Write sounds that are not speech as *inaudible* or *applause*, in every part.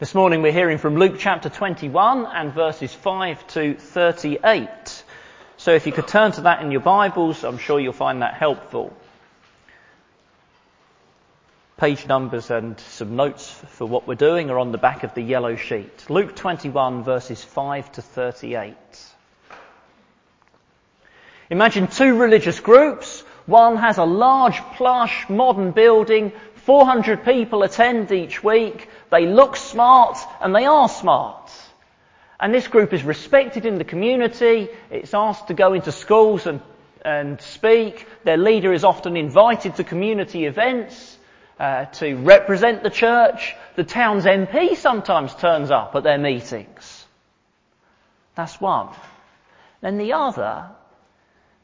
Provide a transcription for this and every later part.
This morning we're hearing from Luke chapter 21 and verses 5 to 38. So if you could turn to that in your Bibles, I'm sure you'll find that helpful. Page numbers and some notes for what we're doing are on the back of the yellow sheet. Luke 21 verses 5 to 38. Imagine two religious groups. One has a large, plush, modern building 400 people attend each week. They look smart and they are smart. And this group is respected in the community. It's asked to go into schools and, and speak. Their leader is often invited to community events uh, to represent the church. The town's MP sometimes turns up at their meetings. That's one. Then the other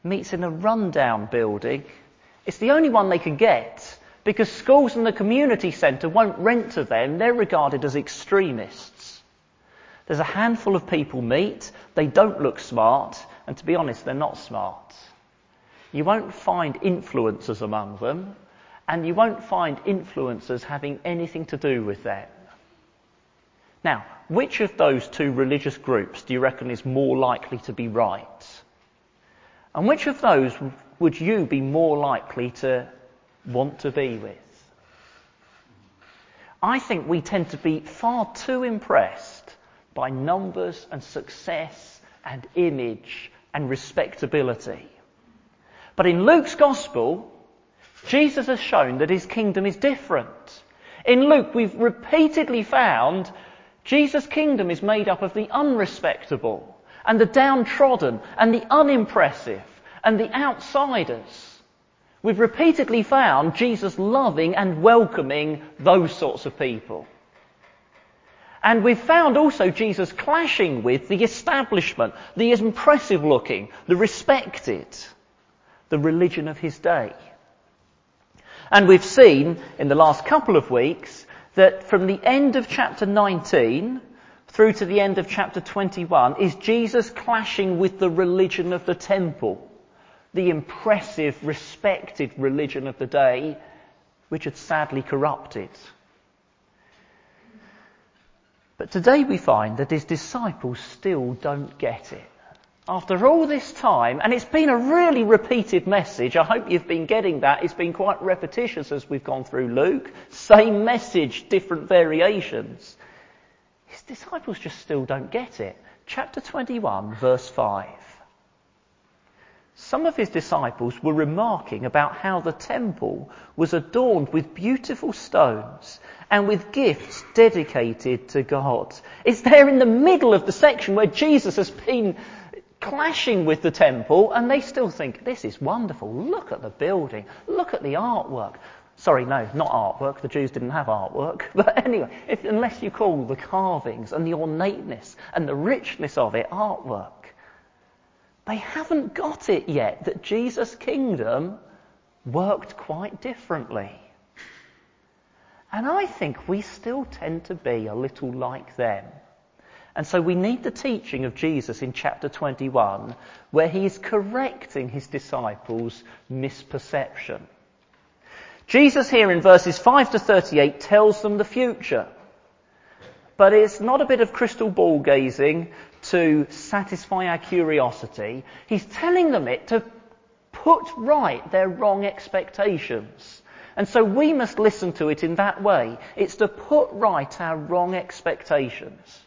meets in a rundown building. It's the only one they could get because schools and the community centre won't rent to them. They're regarded as extremists. There's a handful of people meet. They don't look smart. And to be honest, they're not smart. You won't find influencers among them. And you won't find influencers having anything to do with them. Now, which of those two religious groups do you reckon is more likely to be right? And which of those would you be more likely to want to be with. I think we tend to be far too impressed by numbers and success and image and respectability. But in Luke's gospel, Jesus has shown that his kingdom is different. In Luke, we've repeatedly found Jesus' kingdom is made up of the unrespectable and the downtrodden and the unimpressive and the outsiders. We've repeatedly found Jesus loving and welcoming those sorts of people. And we've found also Jesus clashing with the establishment, the impressive looking, the respected, the religion of his day. And we've seen in the last couple of weeks that from the end of chapter 19 through to the end of chapter 21 is Jesus clashing with the religion of the temple the impressive, respected religion of the day, which had sadly corrupted. But today we find that his disciples still don't get it. After all this time, and it's been a really repeated message, I hope you've been getting that. It's been quite repetitious as we've gone through Luke. Same message, different variations. His disciples just still don't get it. Chapter 21, verse 5 some of his disciples were remarking about how the temple was adorned with beautiful stones and with gifts dedicated to God. It's there in the middle of the section where Jesus has been clashing with the temple and they still think, this is wonderful. Look at the building. Look at the artwork. Sorry, no, not artwork. The Jews didn't have artwork. *laughs* But anyway, if, unless you call the carvings and the ornateness and the richness of it artwork. They haven't got it yet that Jesus' kingdom worked quite differently. And I think we still tend to be a little like them. And so we need the teaching of Jesus in chapter 21 where he is correcting his disciples' misperception. Jesus here in verses 5 to 38 tells them the future. But it's not a bit of crystal ball gazing to satisfy our curiosity. He's telling them it to put right their wrong expectations. And so we must listen to it in that way. It's to put right our wrong expectations.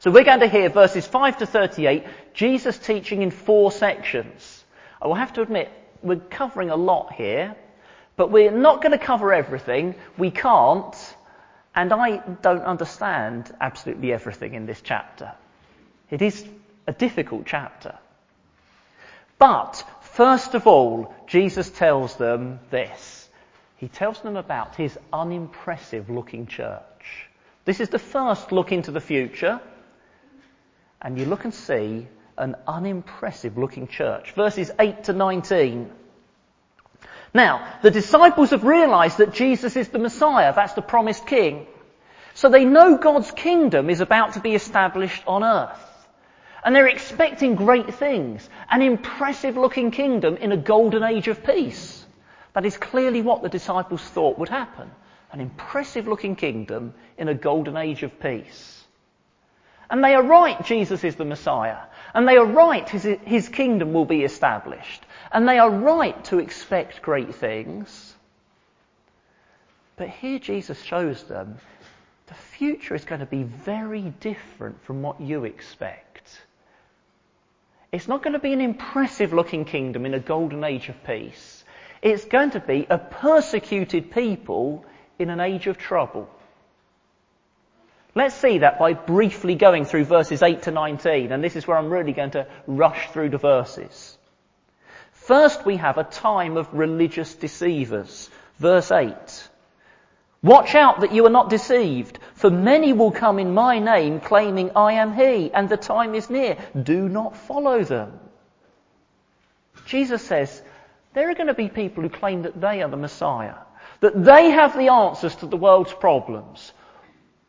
So we're going to hear verses 5 to 38, Jesus teaching in four sections. I will have to admit, we're covering a lot here, but we're not going to cover everything. We can't. And I don't understand absolutely everything in this chapter. It is a difficult chapter. But, first of all, Jesus tells them this. He tells them about his unimpressive looking church. This is the first look into the future. And you look and see an unimpressive looking church. Verses 8 to 19. Now, the disciples have realized that Jesus is the Messiah. That's the promised king. So they know God's kingdom is about to be established on earth. And they're expecting great things. An impressive looking kingdom in a golden age of peace. That is clearly what the disciples thought would happen. an impressive looking kingdom in a golden age of peace. And they are right, Jesus is the Messiah. And they are right, his, his kingdom will be established. And they are right to expect great things. But here Jesus shows them the future is going to be very different from what you expect. It's not going to be an impressive looking kingdom in a golden age of peace. It's going to be a persecuted people in an age of trouble. Let's see that by briefly going through verses 8 to 19, and this is where I'm really going to rush through the verses. First, we have a time of religious deceivers. Verse 8. Watch out that you are not deceived, for many will come in my name claiming I am he, and the time is near. Do not follow them. Jesus says there are going to be people who claim that they are the Messiah, that they have the answers to the world's problems,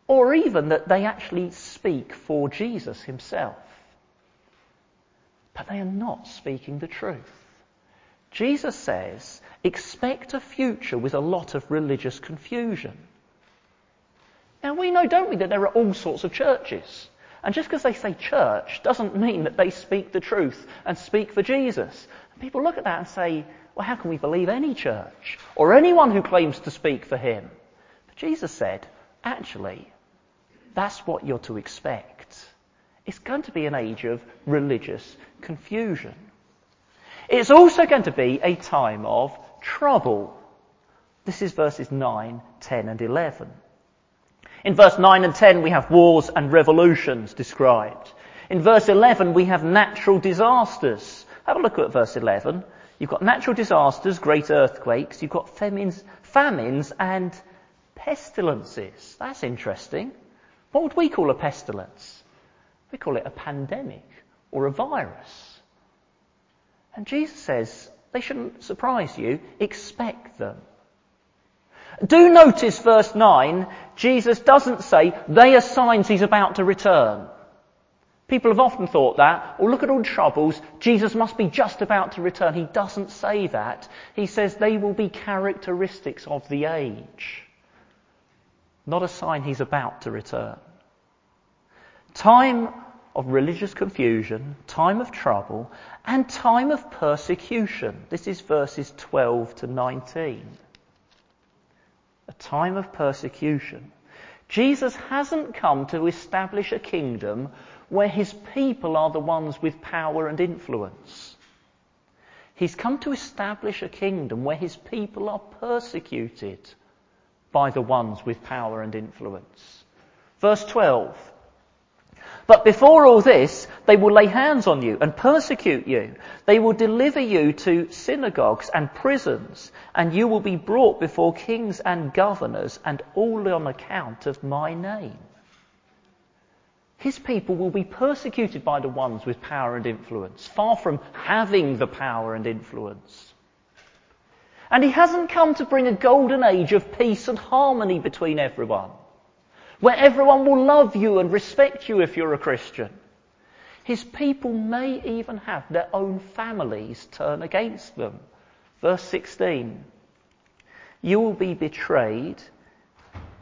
or even that they actually speak for Jesus himself. But they are not speaking the truth. Jesus says, expect a future with a lot of religious confusion. Now we know, don't we, that there are all sorts of churches. And just because they say church doesn't mean that they speak the truth and speak for Jesus. And people look at that and say, well, how can we believe any church or anyone who claims to speak for him? But Jesus said, actually, that's what you're to expect. It's going to be an age of religious confusion. It's also going to be a time of trouble. This is verses 9, 10 and 11. In verse 9 and 10 we have wars and revolutions described. In verse 11 we have natural disasters. Have a look at verse 11. You've got natural disasters, great earthquakes. You've got famines, famines and pestilences. That's interesting. What would we call a pestilence? We call it a pandemic or a virus. And Jesus says they shouldn't surprise you. Expect them. Do notice verse 9, Jesus doesn't say they are signs he's about to return. People have often thought that, or look at all the troubles, Jesus must be just about to return. He doesn't say that. He says they will be characteristics of the age. Not a sign he's about to return. Time of religious confusion, time of trouble, and time of persecution. This is verses 12 to 19 a time of persecution. Jesus hasn't come to establish a kingdom where his people are the ones with power and influence. He's come to establish a kingdom where his people are persecuted by the ones with power and influence. Verse 12. But before all this, they will lay hands on you and persecute you. They will deliver you to synagogues and prisons, and you will be brought before kings and governors, and all on account of my name. His people will be persecuted by the ones with power and influence, far from having the power and influence. And he hasn't come to bring a golden age of peace and harmony between everyone where everyone will love you and respect you if you're a Christian. His people may even have their own families turn against them. Verse 16. You will be betrayed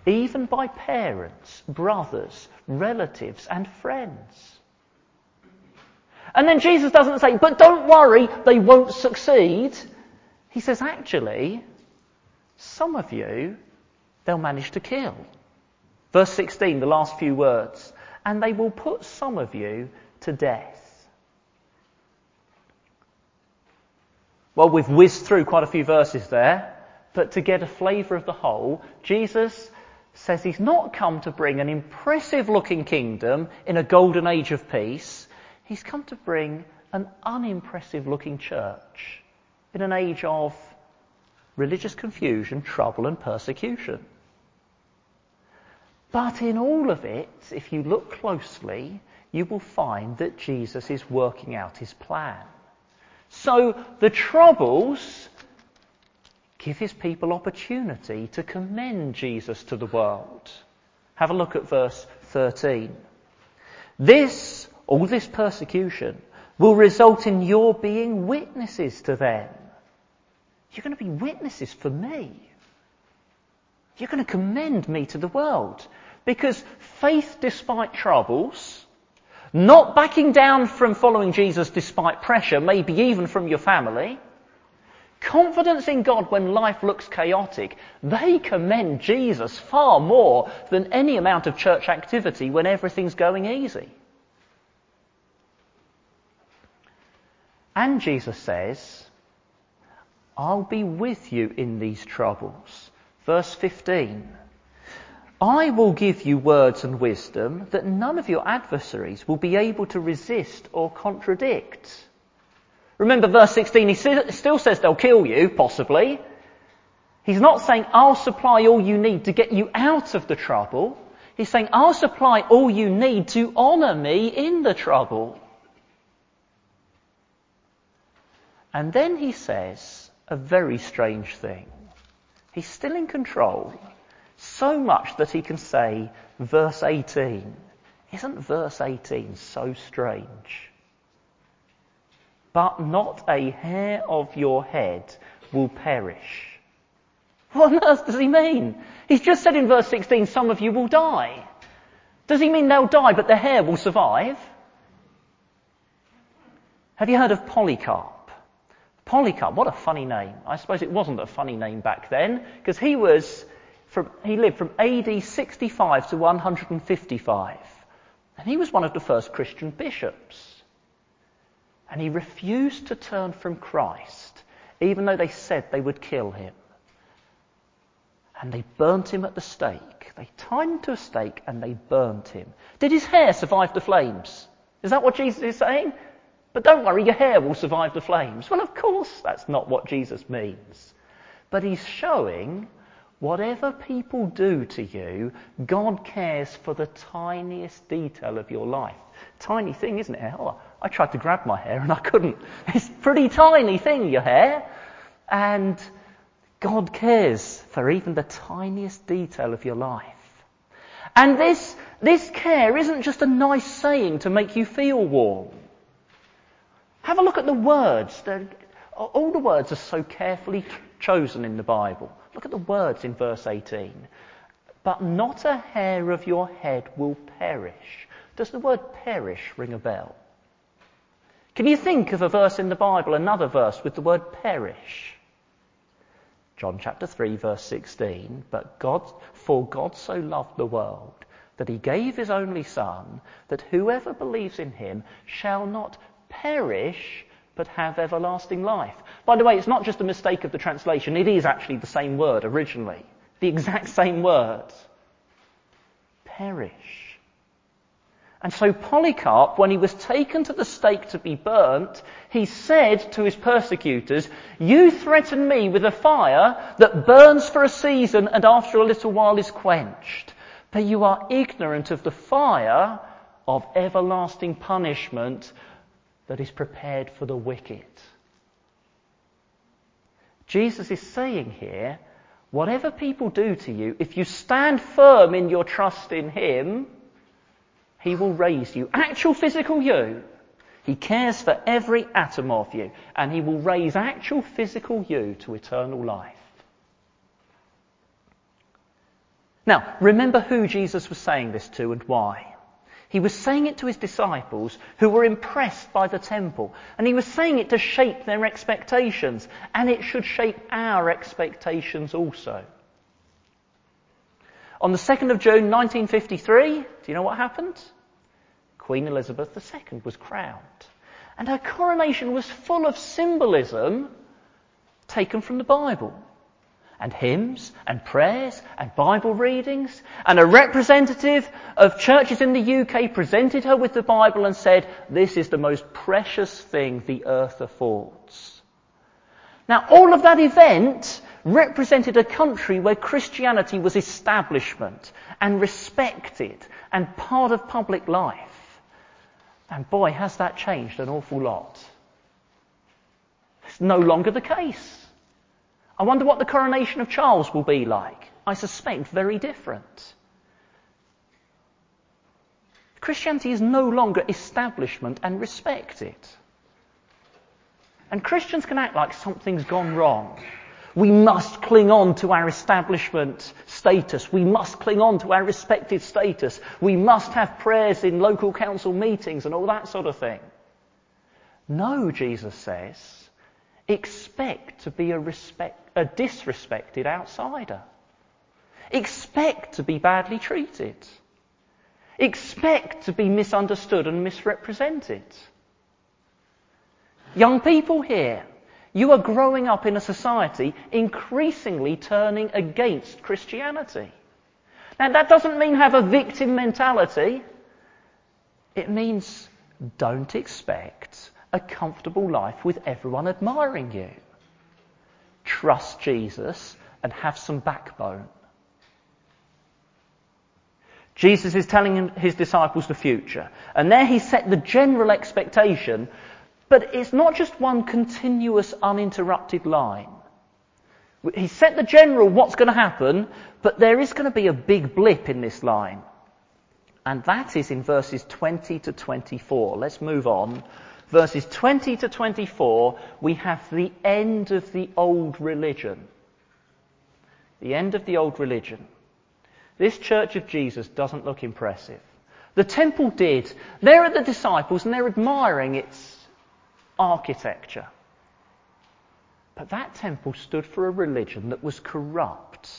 even by parents, brothers, relatives, and friends. And then Jesus doesn't say, but don't worry, they won't succeed. He says, actually, some of you, they'll manage to kill. Verse 16, the last few words. And they will put some of you to death. Well, we've whizzed through quite a few verses there, but to get a flavour of the whole, Jesus says he's not come to bring an impressive looking kingdom in a golden age of peace. He's come to bring an unimpressive looking church in an age of religious confusion, trouble and persecution. But in all of it, if you look closely, you will find that Jesus is working out his plan. So the troubles give his people opportunity to commend Jesus to the world. Have a look at verse 13. This, all this persecution, will result in your being witnesses to them. You're going to be witnesses for me. You're going to commend me to the world. Because faith despite troubles, not backing down from following Jesus despite pressure, maybe even from your family, confidence in God when life looks chaotic, they commend Jesus far more than any amount of church activity when everything's going easy. And Jesus says, I'll be with you in these troubles. Verse 15. I will give you words and wisdom that none of your adversaries will be able to resist or contradict. Remember verse 16, he still says they'll kill you, possibly. He's not saying, I'll supply all you need to get you out of the trouble. He's saying, I'll supply all you need to honour me in the trouble. And then he says a very strange thing. He's still in control. So much that he can say, verse 18. Isn't verse 18 so strange? But not a hair of your head will perish. What on earth does he mean? He's just said in verse 16, some of you will die. Does he mean they'll die but their hair will survive? Have you heard of Polycarp? Polycarp, what a funny name. I suppose it wasn't a funny name back then, because he was from, he lived from AD 65 to 155. And he was one of the first Christian bishops. And he refused to turn from Christ, even though they said they would kill him. And they burnt him at the stake. They tied him to a stake and they burnt him. Did his hair survive the flames? Is that what Jesus is saying? But don't worry, your hair will survive the flames. Well, of course, that's not what Jesus means. But he's showing whatever people do to you, God cares for the tiniest detail of your life. Tiny thing, isn't it? Oh, I tried to grab my hair and I couldn't. *laughs* It's a pretty tiny thing, your hair. And God cares for even the tiniest detail of your life. And this, this care isn't just a nice saying to make you feel warm. Have a look at the words. They're, all the words are so carefully chosen in the Bible. Look at the words in verse 18. But not a hair of your head will perish. Does the word perish ring a bell? Can you think of a verse in the Bible, another verse with the word perish? John chapter 3 verse 16. But God, for God so loved the world that he gave his only son that whoever believes in him shall not perish but have everlasting life. By the way, it's not just a mistake of the translation, it is actually the same word originally. The exact same word. Perish. And so Polycarp, when he was taken to the stake to be burnt, he said to his persecutors, You threaten me with a fire that burns for a season and after a little while is quenched. But you are ignorant of the fire of everlasting punishment that is prepared for the wicked. Jesus is saying here, whatever people do to you, if you stand firm in your trust in Him, He will raise you. Actual physical you. He cares for every atom of you, and He will raise actual physical you to eternal life. Now, remember who Jesus was saying this to and why. He was saying it to his disciples who were impressed by the temple. And he was saying it to shape their expectations. And it should shape our expectations also. On the 2nd of June 1953, do you know what happened? Queen Elizabeth II was crowned. And her coronation was full of symbolism taken from the Bible and hymns and prayers and Bible readings. And a representative of churches in the UK presented her with the Bible and said, this is the most precious thing the earth affords. Now all of that event represented a country where Christianity was establishment and respected and part of public life. And boy, has that changed an awful lot. It's no longer the case. I wonder what the coronation of Charles will be like. I suspect very different. Christianity is no longer establishment and respect it. And Christians can act like something's gone wrong. We must cling on to our establishment status. We must cling on to our respected status. We must have prayers in local council meetings and all that sort of thing. No, Jesus says, expect to be a, respect, a disrespected outsider. Expect to be badly treated. Expect to be misunderstood and misrepresented. Young people here, you are growing up in a society increasingly turning against Christianity. Now that doesn't mean have a victim mentality. It means don't expect a comfortable life with everyone admiring you. Trust Jesus and have some backbone. Jesus is telling his disciples the future. And there he set the general expectation but it's not just one continuous, uninterrupted line. He set the general what's going to happen, but there is going to be a big blip in this line. And that is in verses 20 to 24. Let's move on. Verses 20 to 24, we have the end of the old religion. The end of the old religion. This church of Jesus doesn't look impressive. The temple did. There are the disciples and they're admiring its architecture. But that temple stood for a religion that was corrupt.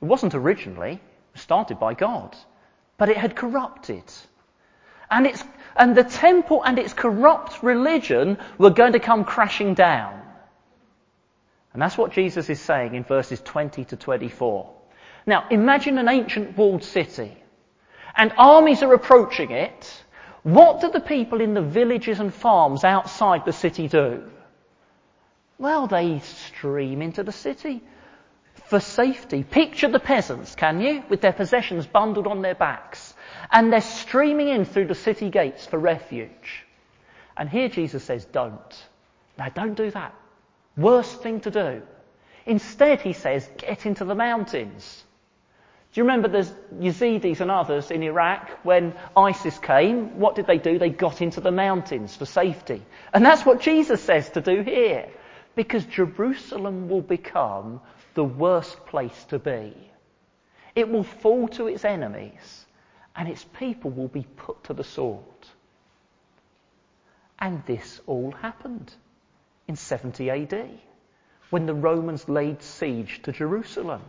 It wasn't originally started by God, but it had corrupted. And, it's, and the temple and its corrupt religion were going to come crashing down. And that's what Jesus is saying in verses 20 to 24. Now, imagine an ancient walled city, and armies are approaching it, what do the people in the villages and farms outside the city do? Well, they stream into the city for safety. Picture the peasants, can you? With their possessions bundled on their backs. And they're streaming in through the city gates for refuge. And here Jesus says, don't. Now don't do that. Worst thing to do. Instead, he says, get into the mountains. Do you remember the Yazidis and others in Iraq when ISIS came? What did they do? They got into the mountains for safety. And that's what Jesus says to do here. Because Jerusalem will become the worst place to be. It will fall to its enemies and its people will be put to the sword. And this all happened in 70 AD when the Romans laid siege to Jerusalem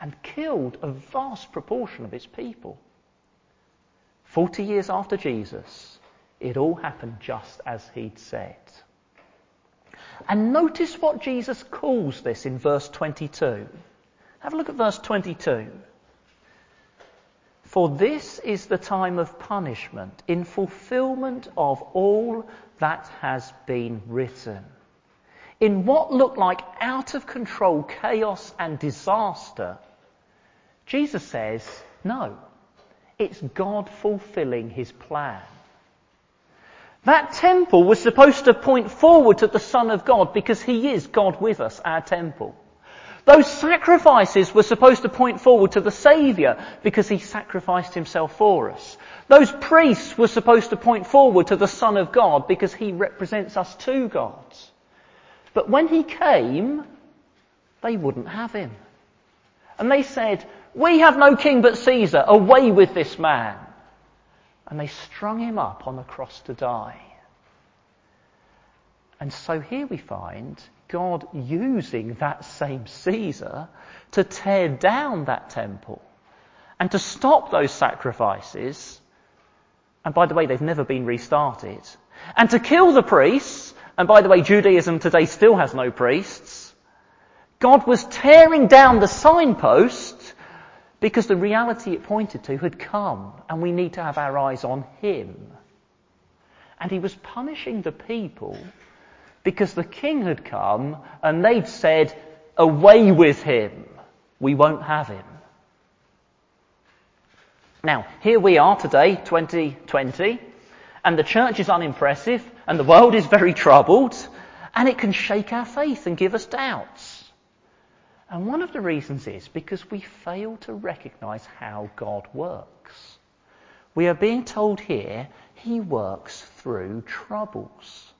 and killed a vast proportion of its people. Forty years after Jesus, it all happened just as he'd said. And notice what Jesus calls this in verse 22. Have a look at verse 22. For this is the time of punishment in fulfillment of all that has been written. In what looked like out of control chaos and disaster, Jesus says, no, it's God fulfilling his plan. That temple was supposed to point forward to the Son of God because he is God with us, our temple. Those sacrifices were supposed to point forward to the Saviour because he sacrificed himself for us. Those priests were supposed to point forward to the Son of God because he represents us to God. But when he came, they wouldn't have him. And they said, we have no king but Caesar. Away with this man. And they strung him up on a cross to die. And so here we find God using that same Caesar to tear down that temple and to stop those sacrifices. And by the way, they've never been restarted. And to kill the priests. And by the way, Judaism today still has no priests. God was tearing down the signpost because the reality it pointed to had come and we need to have our eyes on him. And he was punishing the people because the king had come and they'd said, away with him. We won't have him. Now, here we are today, 2020, and the church is unimpressive and the world is very troubled and it can shake our faith and give us doubts. And one of the reasons is because we fail to recognize how God works. We are being told here he works through troubles.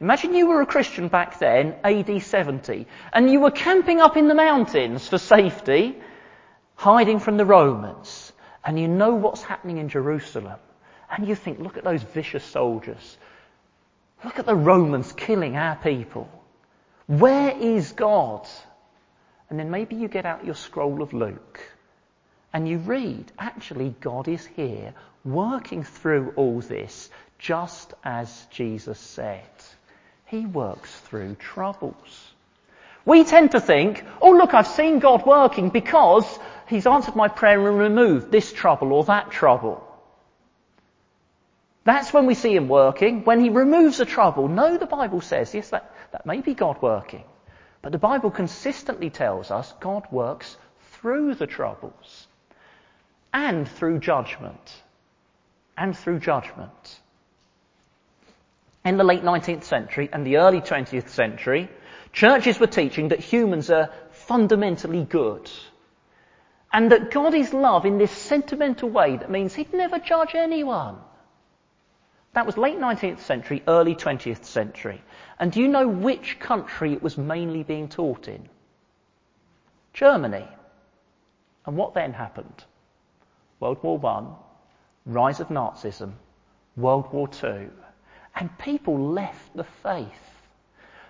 Imagine you were a Christian back then, AD 70, and you were camping up in the mountains for safety, hiding from the Romans, and you know what's happening in Jerusalem. And you think, look at those vicious soldiers. Look at the Romans killing our people. Where is God? And then maybe you get out your scroll of Luke and you read, actually, God is here working through all this just as Jesus said. He works through troubles. We tend to think, oh look, I've seen God working because He's answered my prayer and removed this trouble or that trouble. That's when we see Him working, when He removes a trouble. No, the Bible says, yes, that, that may be God working. But the Bible consistently tells us God works through the troubles and through judgment. And through judgment in the late 19th century and the early 20th century, churches were teaching that humans are fundamentally good. And that God is love in this sentimental way that means He'd never judge anyone. That was late 19th century, early 20th century. And do you know which country it was mainly being taught in? Germany. And what then happened? World War One, rise of Nazism, World War Two, and people left the faith.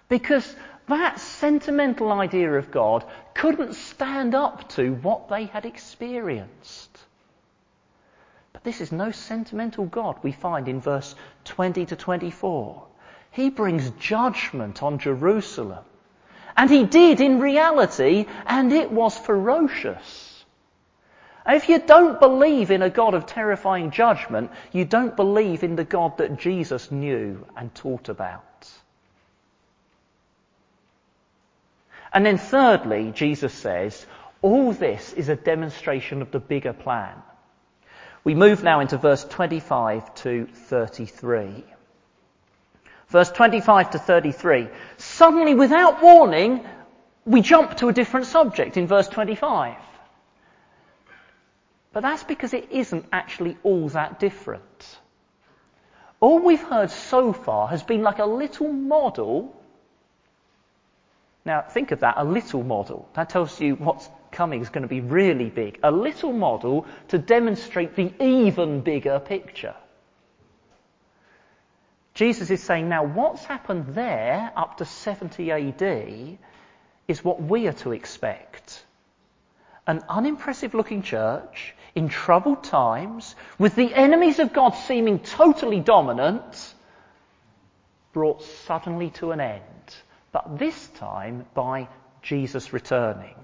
Because that sentimental idea of God couldn't stand up to what they had experienced. But this is no sentimental God we find in verse 20 to 24. He brings judgment on Jerusalem. And he did in reality, and it was ferocious. If you don't believe in a God of terrifying judgment, you don't believe in the God that Jesus knew and taught about. And then thirdly, Jesus says, all this is a demonstration of the bigger plan. We move now into verse 25 to 33. Verse 25 to 33. Suddenly, without warning, we jump to a different subject in verse 25. But that's because it isn't actually all that different. All we've heard so far has been like a little model. Now, think of that, a little model. That tells you what's coming is going to be really big. A little model to demonstrate the even bigger picture. Jesus is saying now what's happened there up to 70 AD is what we are to expect. An unimpressive looking church in troubled times, with the enemies of God seeming totally dominant, brought suddenly to an end, but this time by Jesus returning.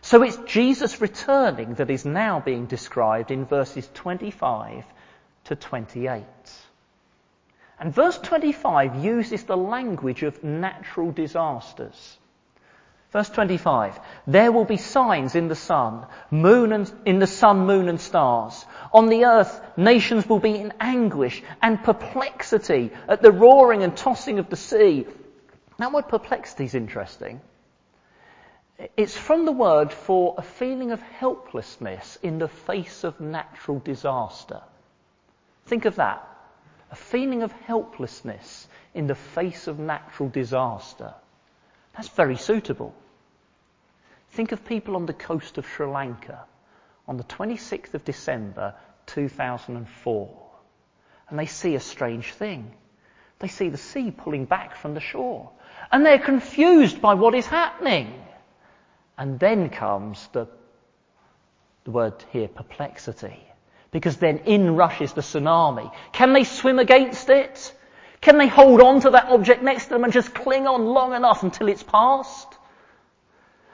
So it's Jesus returning that is now being described in verses 25 to 28. And verse 25 uses the language of natural disasters. Verse 25. There will be signs in the sun, moon and, in the sun, moon and stars. On the earth, nations will be in anguish and perplexity at the roaring and tossing of the sea. That word perplexity is interesting. It's from the word for a feeling of helplessness in the face of natural disaster. Think of that. A feeling of helplessness in the face of natural disaster. That's very suitable. Think of people on the coast of Sri Lanka on the 26th of December 2004 and they see a strange thing. They see the sea pulling back from the shore and they're confused by what is happening. And then comes the, the word here, perplexity. Because then in rushes the tsunami. Can they swim against it? Can they hold on to that object next to them and just cling on long enough until it's passed?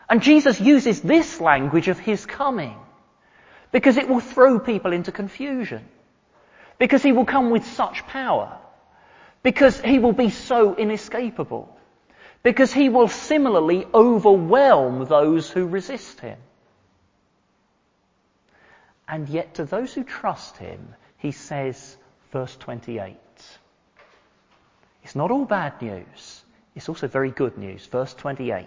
And Jesus uses this language of his coming because it will throw people into confusion. Because he will come with such power. Because he will be so inescapable. Because he will similarly overwhelm those who resist him. And yet to those who trust him, he says, verse 28, it's not all bad news. It's also very good news. Verse 28.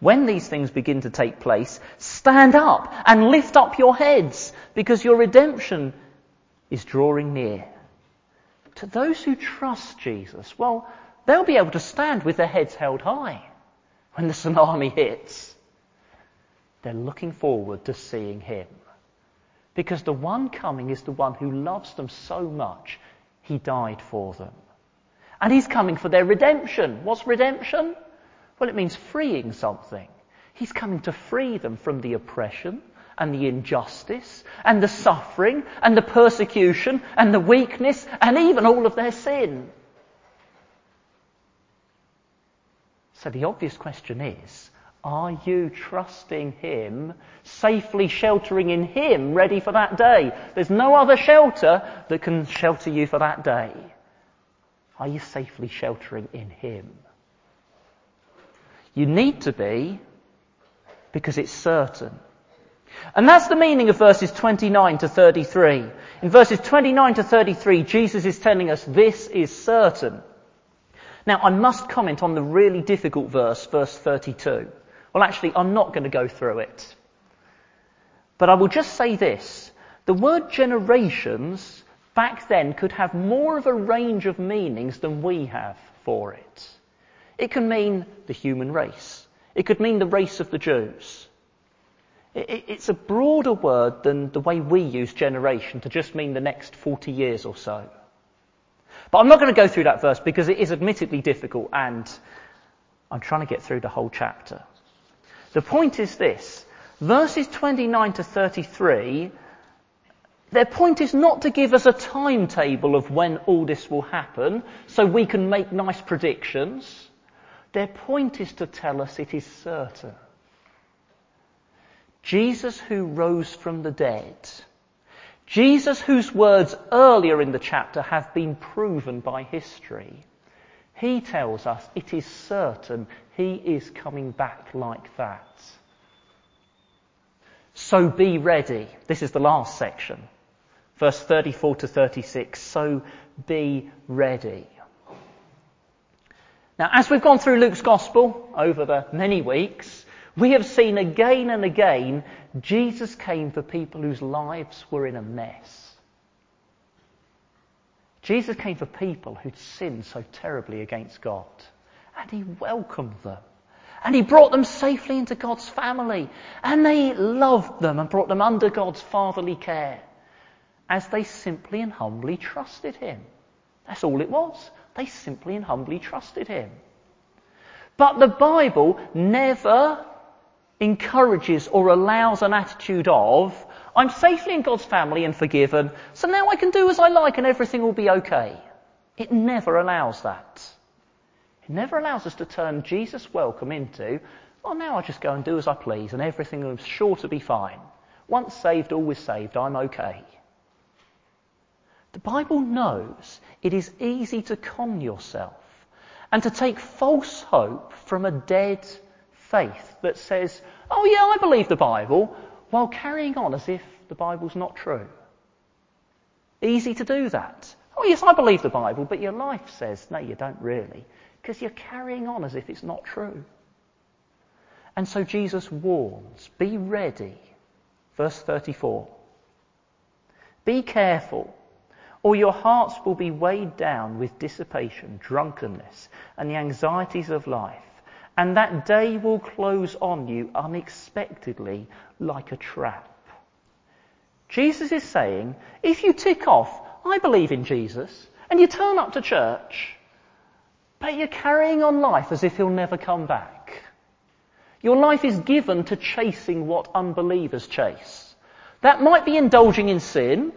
When these things begin to take place, stand up and lift up your heads because your redemption is drawing near. To those who trust Jesus, well, they'll be able to stand with their heads held high when the tsunami hits. They're looking forward to seeing him. Because the one coming is the one who loves them so much, he died for them. And he's coming for their redemption. What's redemption? Well, it means freeing something. He's coming to free them from the oppression and the injustice and the suffering and the persecution and the weakness and even all of their sin. So the obvious question is, are you trusting Him, safely sheltering in Him, ready for that day? There's no other shelter that can shelter you for that day. Are you safely sheltering in Him? You need to be because it's certain. And that's the meaning of verses 29 to 33. In verses 29 to 33, Jesus is telling us this is certain. Now, I must comment on the really difficult verse, verse 32. Well, actually, I'm not going to go through it. But I will just say this. The word generations back then could have more of a range of meanings than we have for it. It can mean the human race. It could mean the race of the Jews. It's a broader word than the way we use generation to just mean the next 40 years or so. But I'm not going to go through that verse because it is admittedly difficult and I'm trying to get through the whole chapter. The point is this. Verses 29 to 33, their point is not to give us a timetable of when all this will happen so we can make nice predictions. Their point is to tell us it is certain. Jesus who rose from the dead, Jesus whose words earlier in the chapter have been proven by history, he tells us it is certain he is coming back like that. So be ready. This is the last section. Verse 34 to 36. So be ready. Now, as we've gone through Luke's Gospel over the many weeks, we have seen again and again Jesus came for people whose lives were in a mess. Jesus came for people who'd sinned so terribly against God. And he welcomed them. And he brought them safely into God's family. And they loved them and brought them under God's fatherly care as they simply and humbly trusted him. That's all it was. They simply and humbly trusted him. But the Bible never encourages or allows an attitude of, I'm safely in God's family and forgiven, so now I can do as I like and everything will be okay. It never allows that. It never allows us to turn Jesus' welcome into, well, now I just go and do as I please and everything is sure to be fine. Once saved, always saved, I'm okay. The Bible knows it is easy to con yourself and to take false hope from a dead faith that says, oh yeah, I believe the Bible, while carrying on as if the Bible's not true. Easy to do that. Oh yes, I believe the Bible, but your life says, no, you don't really, because you're carrying on as if it's not true. And so Jesus warns, be ready. Verse 34. Be careful, or your hearts will be weighed down with dissipation, drunkenness, and the anxieties of life and that day will close on you unexpectedly like a trap. Jesus is saying, if you tick off, I believe in Jesus, and you turn up to church, but you're carrying on life as if he'll never come back. Your life is given to chasing what unbelievers chase. That might be indulging in sin,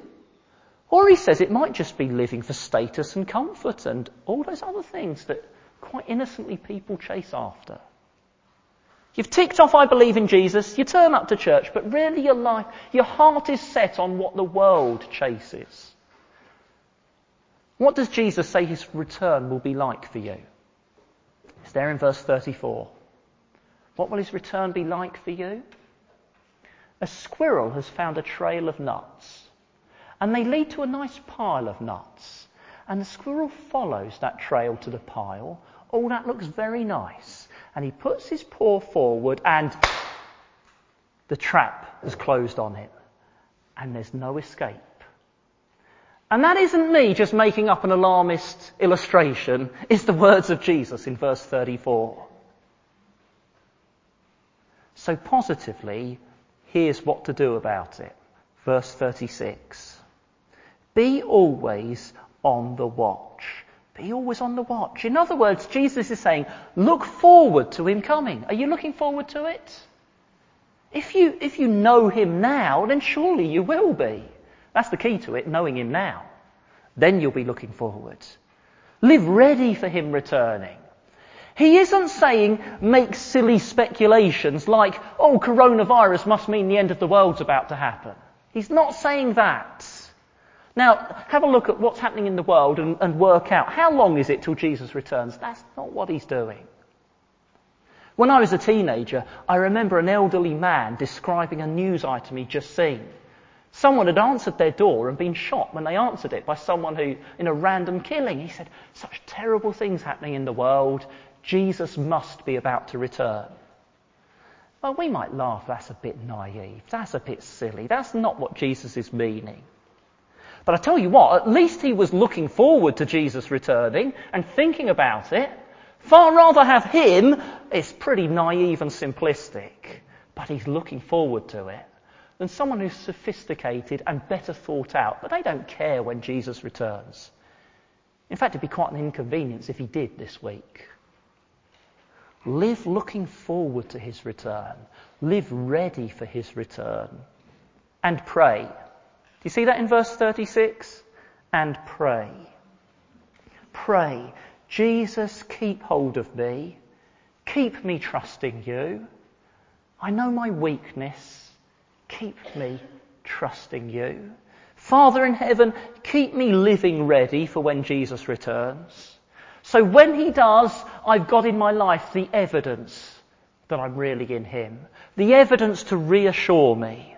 or he says it might just be living for status and comfort and all those other things that quite innocently people chase after. You've ticked off, I believe in Jesus, you turn up to church, but really your life, your heart is set on what the world chases. What does Jesus say his return will be like for you? It's there in verse 34. What will his return be like for you? A squirrel has found a trail of nuts, and they lead to a nice pile of nuts. And the squirrel follows that trail to the pile Oh, that looks very nice. And he puts his paw forward and the trap has closed on him. And there's no escape. And that isn't me just making up an alarmist illustration. It's the words of Jesus in verse 34. So positively, here's what to do about it. Verse 36. Be always on the watch. Be always on the watch. In other words, Jesus is saying, look forward to him coming. Are you looking forward to it? If you, if you know him now, then surely you will be. That's the key to it, knowing him now. Then you'll be looking forward. Live ready for him returning. He isn't saying make silly speculations like, oh, coronavirus must mean the end of the world's about to happen. He's not saying that. Now, have a look at what's happening in the world and, and work out how long is it till Jesus returns. That's not what he's doing. When I was a teenager, I remember an elderly man describing a news item he'd just seen. Someone had answered their door and been shot when they answered it by someone who, in a random killing, he said, such terrible things happening in the world. Jesus must be about to return. Well, we might laugh, that's a bit naive. That's a bit silly. That's not what Jesus is meaning. But I tell you what, at least he was looking forward to Jesus returning and thinking about it. Far rather have him, it's pretty naive and simplistic, but he's looking forward to it than someone who's sophisticated and better thought out, but they don't care when Jesus returns. In fact, it'd be quite an inconvenience if he did this week. Live looking forward to his return. Live ready for his return. And pray. Do you see that in verse 36? And pray. Pray. Jesus, keep hold of me. Keep me trusting you. I know my weakness. Keep me trusting you. Father in heaven, keep me living ready for when Jesus returns. So when he does, I've got in my life the evidence that I'm really in him. The evidence to reassure me.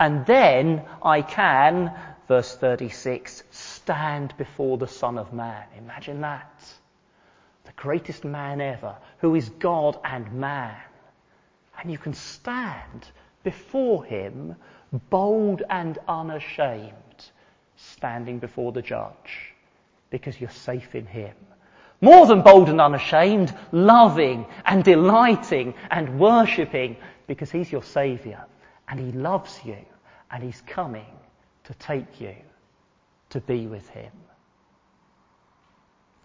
And then I can, verse 36, stand before the Son of Man. Imagine that. The greatest man ever, who is God and man. And you can stand before him, bold and unashamed, standing before the judge, because you're safe in him. More than bold and unashamed, loving and delighting and worshipping, because he's your saviour and he loves you and he's coming to take you to be with him.